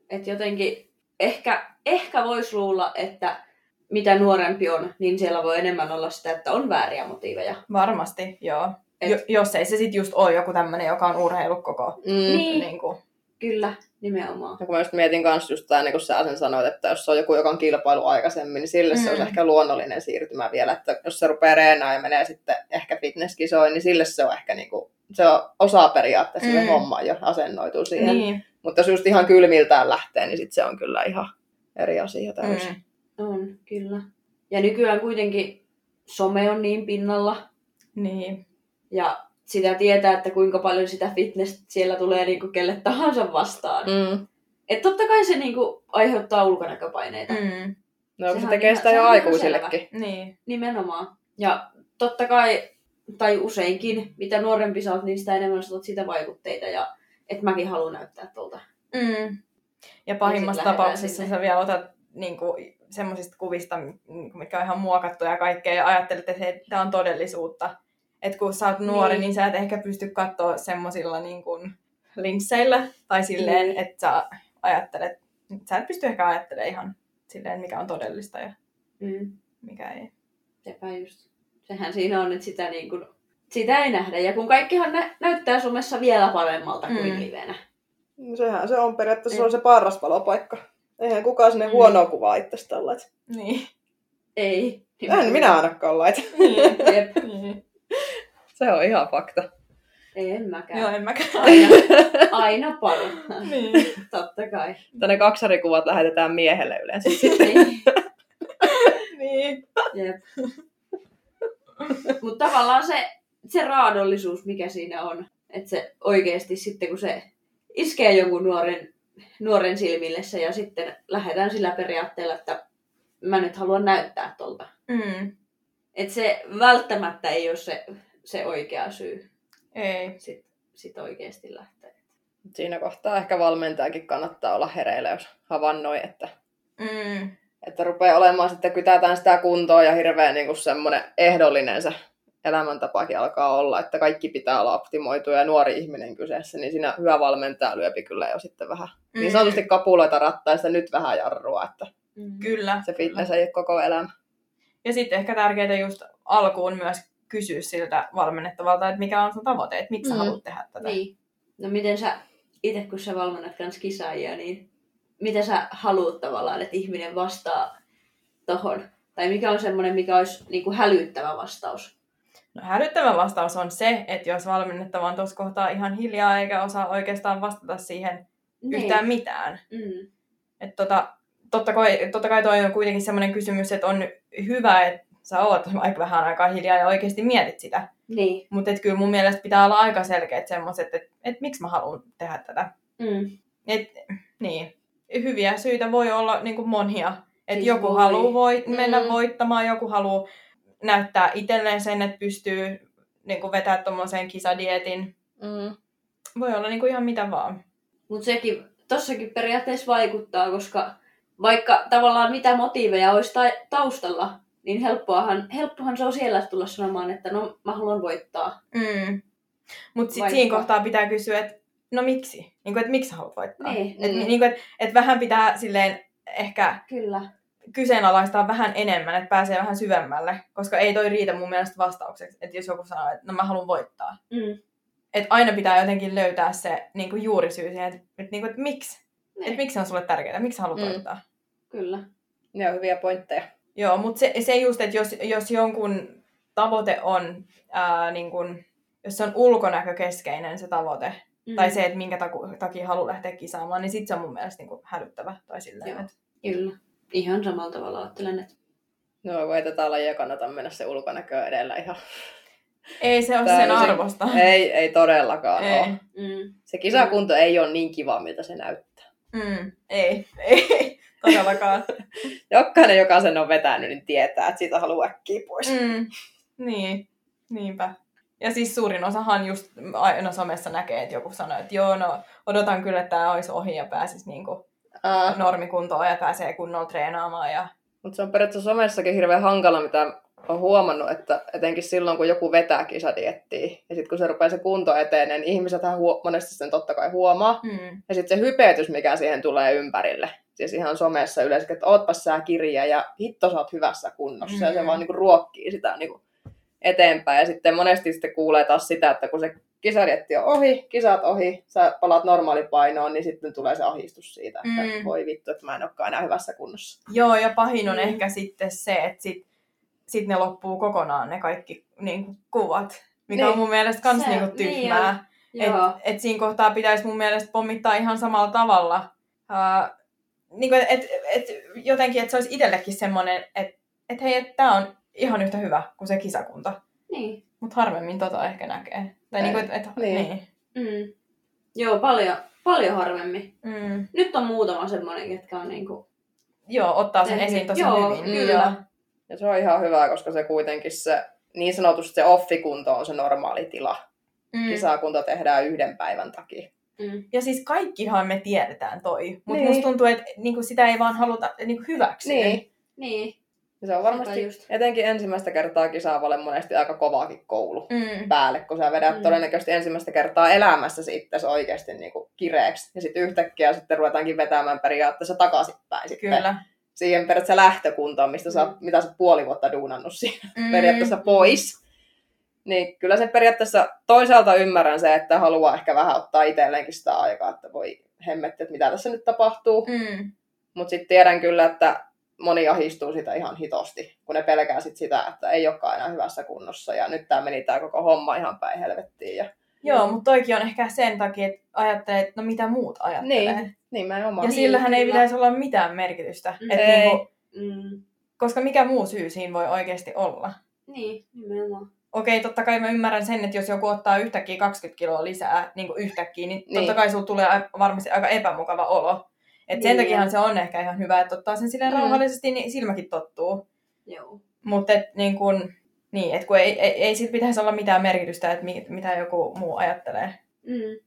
Että jotenkin ehkä, ehkä voisi luulla, että mitä nuorempi on, niin siellä voi enemmän olla sitä, että on vääriä motiiveja.
Varmasti, joo.
Et-
Jo, jos ei se sit just ole joku tämmönen, joka on urheilu koko.
Mm.
Niin.
Niin kuin,
Kyllä, nimenomaan.
Ja kun mä just mietin kanssa just tämä, niin kun sä sen sanoit, että jos se on joku, joka on kilpailu aikaisemmin, niin sille mm. se olisi ehkä luonnollinen siirtymä vielä. Että jos se rupeaa reenaamaan ja menee sitten ehkä fitnesskisoihin, niin sille se on ehkä niin kuin, se on osa periaatteessa mm. se
Mm.
homma jo asennoituu siihen. Niin.
niin.
Mutta jos just ihan kylmiltään lähtee, niin sitten se on kyllä ihan eri asia täysin.
Mm.
On, kyllä. Ja nykyään kuitenkin some on niin pinnalla,
Niin.
Ja sitä tietää, että kuinka paljon sitä fitness siellä tulee niinku kelle tahansa vastaan. Mm.
Mm.
Et totta kai se niinku aiheuttaa ulkonäköpaineita. Mm.
No se
Sehän
tekee
ihan-
sitä jo aikuisillekin.
Niin.
Nimenomaan. Ja totta kai, tai useinkin, mitä nuorempi sä oot, niin sitä enemmän sä sitä vaikutteita. Ja että mäkin haluan näyttää tuolta.
Mm. Ja pahimmassa
Ja
tapauksessa
sinne.
sä vielä otat niinku, semmoisista kuvista, niinku, mitkä on ihan muokattuja ja kaikkea, ja ajattelet, että hei, tämä on todellisuutta. Et kun sä oot nuori, niin,
Niin.
niin sä et ehkä pysty katsoa semmoisilla niinku, linsseillä, tai silleen,
Niin.
että sä ajattelet, sä et pysty ehkä ajattelemaan ihan silleen, mikä on todellista ja
Mm.
mikä ei.
Sepä just. Sehän siinä on, että sitä, niin kuin, sitä ei nähdä. Ja kun kaikkihan nä- näyttää somessa vielä paremmalta kuin
Mm.
livenä.
No Sehän se on periaatteessa se
Mm.
on se paras valopaikka. Eihän kukaan sinne
Mm.
huonoa kuvaa itsestään laita.
Niin.
En
Ei.
minä ainakaan laita.
niin.
Jep.
niin.
Se on ihan fakta.
Ei, en mäkään.
Joo, en mäkään.
Aina, [LAUGHS] aina parhaan.
niin.
Totta kai.
Tänne kaksarikuvat lähetetään miehelle yleensä. Sitten
Niin. [LAUGHS]
niin.
Jep. Mutta tavallaan se, se raadollisuus, mikä siinä on, että se oikeasti sitten kun se iskee jonkun nuoren, nuoren silmille se ja sitten lähdetään sillä periaatteella, että mä nyt haluan näyttää tolta.
Mm.
Että se välttämättä ei ole se, se oikea syy
Ei.
sit, sit oikeasti lähteä.
siinä kohtaa ehkä valmentajakin kannattaa olla hereillä, jos havainnoi, että,
Mm.
että rupeaa olemaan sitten kytätään sitä kuntoa ja hirveän niin semmoinen ehdollinen se elämäntapakin alkaa olla, että kaikki pitää olla optimoitu ja nuori ihminen kyseessä, niin siinä hyvä valmentaja lyöpi kyllä jo sitten vähän mm. niin sanotusti kapuloita rattaista nyt vähän jarrua, että
Mm.
Kyllä.
se fitness ei ole koko elämä.
Ja sitten ehkä tärkeää just alkuun myös kysyä siltä valmennettavalta, että mikä on sun tavoite, että miksi sä
Mm.
haluat tehdä tätä.
Niin. No miten sä, itse kun sä valmennat kans kisaajia, niin mitä sä haluat tavallaan, että ihminen vastaa tohon? Tai mikä on semmoinen, mikä olisi niin kuin hälyttävä vastaus?
No, hälyttävä vastaus on se, että jos valmennettava on tuossa kohtaa ihan hiljaa eikä osaa oikeastaan vastata siihen
Niin.
yhtään mitään.
Mm.
Et tota, totta, kai, totta kai toi on kuitenkin semmoinen kysymys, että on hyvä, että sä oot aika vähän aikaa hiljaa ja oikeasti mietit sitä.
Niin.
Mutta kyllä mun mielestä pitää olla aika selkeät semmoiset, että et miksi mä haluan tehdä tätä.
Mm.
Et, niin. Hyviä syitä voi olla niin kuin monia. Että
Siis
joku
voi.
haluaa voi, mennä
Mm.
voittamaan, joku haluaa näyttää itselleen sen, että pystyy niin kuin vetää tuommoisen kisadietin.
Mm.
Voi olla niin kuin ihan mitä vaan.
Mutta sekin, tossakin periaatteessa vaikuttaa, koska vaikka tavallaan mitä motiiveja olisi ta- taustalla, niin helppoahan, helppohan se on siellä tulla sanomaan, että no mä haluan voittaa.
Mm. Mutta sitten siinä kohtaa pitää kysyä, että no miksi? Niin kuin, että miksi haluat voittaa?
Niin.
Et,
Mm.
niin kuin, että, että vähän pitää silleen ehkä
Kyllä.
kyseenalaistaa vähän enemmän, että pääsee vähän syvemmälle, koska ei toi riitä mun mielestä vastaukseksi, että jos joku sanoo, että no mä haluan voittaa.
Mm.
Että aina pitää jotenkin löytää se niin kuin juurisyy siihen, että, että, niin kuin, että miksi?
Niin.
Että miksi se on sulle tärkeää, miksi haluat
Mm.
voittaa.
Kyllä.
Ne on hyviä pointteja.
Joo, mutta se, se just, että jos, jos jonkun tavoite on, ää, niin kun, jos se on ulkonäkökeskeinen se tavoite,
Mm.
tai se, että minkä taku, takia haluaa lähteä kisaamaan, niin sit se on mun mielestä niin kuin hälyttävä. Tai silleen,
Joo.
että...
Kyllä. Ihan samalla tavalla ajattelen, että
No kun ei tätä lajia kannata mennä se ulkonäkö edellä ihan.
Ei se ole sen arvosta.
ei, ei todellakaan
Ei.
ole.
mm.
Se kisakunto ei ole niin kiva, miltä se näyttää.
Mm, ei, ei, todellakaan. [LAUGHS]
Jokainen, joka sen on vetänyt, niin tietää, että siitä haluaa äkkiä pois.
mm, niin, niinpä. Ja siis suurin osahan just aina somessa näkee, että joku sanoo, että joo, no odotan kyllä, että tämä olisi ohi ja pääsisi niinku
Uh,
normikuntoon ja pääsee kunnolla treenaamaan. Ja...
Mutta se on periaatteessa somessakin hirveän hankala, mitä on huomannut, että etenkin silloin, kun joku vetää kisadiettiä, ja sitten kun se rupeaa se kunto eteen, niin ihmiset huo- monesti sen totta kai huomaa.
Mm,
Ja sitten se hypetys, mikä siihen tulee ympärille, siis ihan somessa yleensä, että ootpas sä kirja ja hitto sä oot hyvässä kunnossa, ja se
Mm.
vaan niinku ruokkii sitä niinku eteenpäin. Ja sitten monesti sitten kuulee taas sitä, että kun se kisadietti on ohi, kisat ohi, sä palaat normaalipainoon, niin sitten tulee se ahdistus siitä, että
Mm.
voi vittu, että mä en olekaan enää hyvässä kunnossa.
Joo, ja pahin on
Mm.
ehkä sitten se, että sit, sit ne loppuu kokonaan ne kaikki niin kuin, kuvat, mikä
Niin.
on mun mielestä kans
Se-
niin kuin,
niin
tyhmää.
Joo.
Et, et siinä kohtaa pitäisi mun mielestä pommittaa ihan samalla tavalla. Uh, niin kuin, et, et, jotenkin, että se olisi itsellekin semmoinen, että et hei, että tämä on ihan yhtä hyvä kuin se kisakunta.
Niin.
Mutta harvemmin tota ehkä näkee. Tai niin kuin, et, et,
Niin.
niin.
Mm. Joo, paljon, paljon harvemmin.
Mm.
Nyt on muutama semmoinen, ketkä on niinku...
Joo, ottaa sen esiin tosi
Joo,
hyvin.
kyllä.
Joo.
Ja se on ihan hyvä, koska se kuitenkin se, niin sanotusti se offikunto on se normaali tila.
Mm.
Kisakunta tehdään yhden päivän takia.
Mm.
Ja siis kaikkihan me tiedetään toi, mutta
Niin.
musta tuntuu, että niinku sitä ei vaan haluta niinku hyväksyä.
Niin.
Niin.
Ja se on varmasti
just.
etenkin ensimmäistä kertaa kisaavalle monesti aika kovaakin koulu
Mm.
päälle, kun sä vedät
Mm.
todennäköisesti ensimmäistä kertaa elämässä itse oikeasti niin kuin kireeksi. Ja sitten yhtäkkiä sitten ruvetaankin vetämään periaatteessa takaisinpäin sitten
Kyllä.
siihen periaatteessa lähtökuntaan, mistä sä,
Mm.
oot- mitä sä puoli vuotta duunannut siinä
Mm.
periaatteessa pois. Niin kyllä sen periaatteessa toisaalta ymmärrän se, että haluaa ehkä vähän ottaa itselleenkin sitä aikaa, että voi hemmetti, että mitä tässä nyt tapahtuu.
Mm.
Mutta sitten tiedän kyllä, että moni ahistuu sitä ihan hitosti, kun ne pelkää sit sitä, että ei olekaan enää hyvässä kunnossa. Ja nyt tämä meni tämä koko homma ihan päin helvettiin. Ja
Joo, mutta toikin on ehkä sen takia, että ajattelee, että no mitä muut ajattelee.
Niin, nimenomaan.
Ja
Niin,
sillähän ei
kyllä.
pitäisi olla mitään merkitystä.
Mm.
Et
Ei.
niinku,
Mm.
koska mikä muu syy siinä voi oikeasti olla?
Niin, nimenomaan.
Okei, totta kai mä ymmärrän sen, että jos joku ottaa yhtäkkiä 20 kiloa lisää niin kuin yhtäkkiä, niin,
Niin.
totta kai sulla tulee varmasti aika epämukava olo. Et sen
Niin.
takiahan se on ehkä ihan hyvä, että ottaa sen silleen
Mm.
rauhallisesti, niin silmäkin tottuu.
Joo.
Mutta niin kun, niin, et kun ei, ei, ei sit pitäisi olla mitään merkitystä, että mi, mitä joku muu ajattelee.
Mm.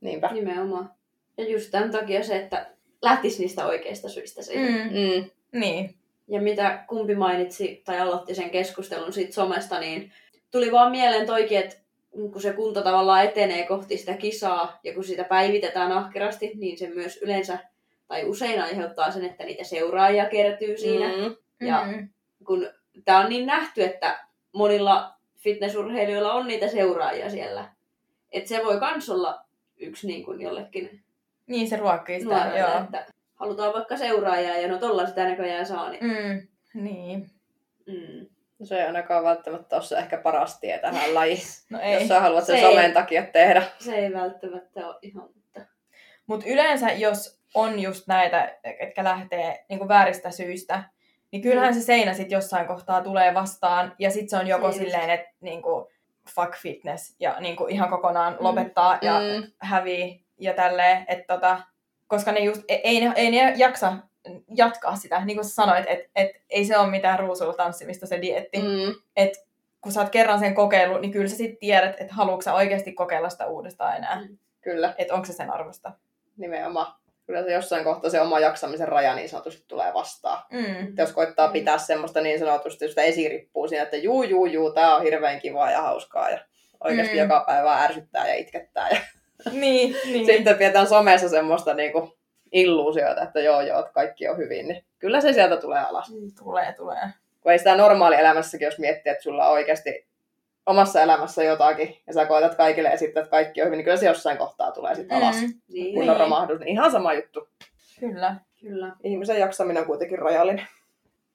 Niinpä.
Nimenomaan. Ja just tämän takia se, että lähtisi niistä oikeista syistä siihen.
Mm.
Mm.
Niin.
Ja mitä kumpi mainitsi tai aloitti sen keskustelun siitä somesta, niin tuli vaan mieleen toikin, että kun se kunto tavallaan etenee kohti sitä kisaa ja kun sitä päivitetään ahkerasti, niin se myös yleensä tai usein aiheuttaa sen, että niitä seuraajia kertyy siinä.
Mm.
Ja
Mm.
kun tämä on niin nähty, että monilla fitnessurheilijoilla on niitä seuraajia siellä. Että se voi kans olla yksi niin kuin jollekin
Niin se ruokkii sitä,
nuorelle,
joo.
että halutaan vaikka seuraajaa ja no tolla sitä näköjään saa, niin
Mm. Niin.
mm.
Se ei ainakaan välttämättä ole se ehkä paras tie tähän lajiin, [LAUGHS]
No
ei.
ei.
jos sä haluat sen
Se ei.
somen takia tehdä.
se ei välttämättä ole ihan... Mutta...
Mutta yleensä, jos on just näitä, ketkä lähtee niinku vääristä syistä, niin kyllähän se seinä sitten jossain kohtaa tulee vastaan. Ja sitten se on joko
just.
silleen, että niinku, fuck fitness ja niinku ihan kokonaan lopettaa ja
Mm.
hävii ja tälleen. Et tota, koska ne just, ei, ei, ne, ei ne jaksa jatkaa sitä. Niin kuin sä sanoit, että et, ei se ole mitään ruusulla tanssimista se dietti.
Mm.
Kun sä oot kerran sen kokeillut, niin kyllä sä sitten tiedät, että haluatko sä oikeasti kokeilla sitä uudestaan enää.
Mm.
Kyllä,
Että onko se sen arvosta.
nimenomaan. Kyllä se jossain kohtaa se oma jaksamisen raja niin sanotusti tulee vastaan.
Mm.
Että jos koittaa
Mm.
pitää semmoista niin sanotusti sitä esirippua siinä, että juu, juu, juu, tää on hirveän kivaa ja hauskaa ja oikeasti
Mm.
joka päivä ärsyttää ja itkettää. Ja
Niin, [LAUGHS] niin.
sitten pidetään somessa semmoista niinku illuusioita, että joo, joo, että kaikki on hyvin, niin kyllä se sieltä tulee alas.
Tulee, tulee.
Kun ei sitä normaalielämässäkin, jos miettii, että sulla on oikeasti omassa elämässä jotakin, ja sä koetat kaikille esittää, että kaikki on hyvin, niin kyllä se jossain kohtaa tulee sitten alas.
Mm,
Niin,
Kun on romahdus, niin ihan sama juttu.
kyllä.
kyllä.
Ihmisen jaksaminen on kuitenkin rajallinen.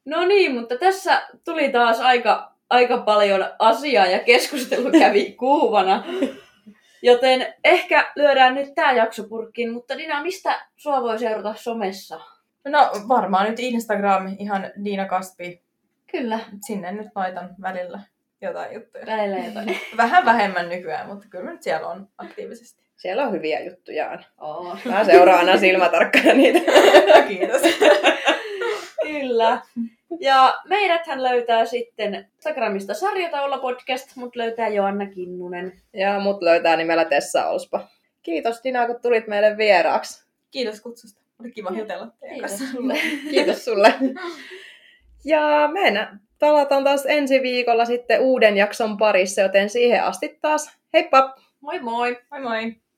No niin, mutta tässä tuli taas aika, aika paljon asiaa ja keskustelu kävi kuuvana. Joten ehkä lyödään nyt tämä jakso purkkiin, mutta Dina, mistä sua voi seurata somessa?
No varmaan nyt Instagram, ihan Diina Kaspi.
Kyllä,
Sinne nyt laitan välillä jotain juttuja.
välillä jotain. [LAUGHS]
Vähän vähemmän nykyään, mutta kyllä mä nyt siellä on aktiivisesti.
Siellä on hyviä juttuja aina.
Oo,
Mä seuraan aina silmätarkkana niitä. [LAUGHS]
Kiitos. [LAUGHS]
kyllä. Ja meidäthän löytää sitten Instagramista Sarjataula podcast, mutta löytää Joanna Kinnunen.
Ja mut löytää nimellä Tessa Olspa. Kiitos Dina, kun tulit meille vieraaksi.
Kiitos kutsusta. Oli kiva jutella teidän
Kiitos
kanssa.
sulle. [LAUGHS]
Kiitos sulle. Ja me palataan taas ensi viikolla sitten uuden jakson parissa, joten siihen asti taas heippa!
Moi moi!
Moi moi.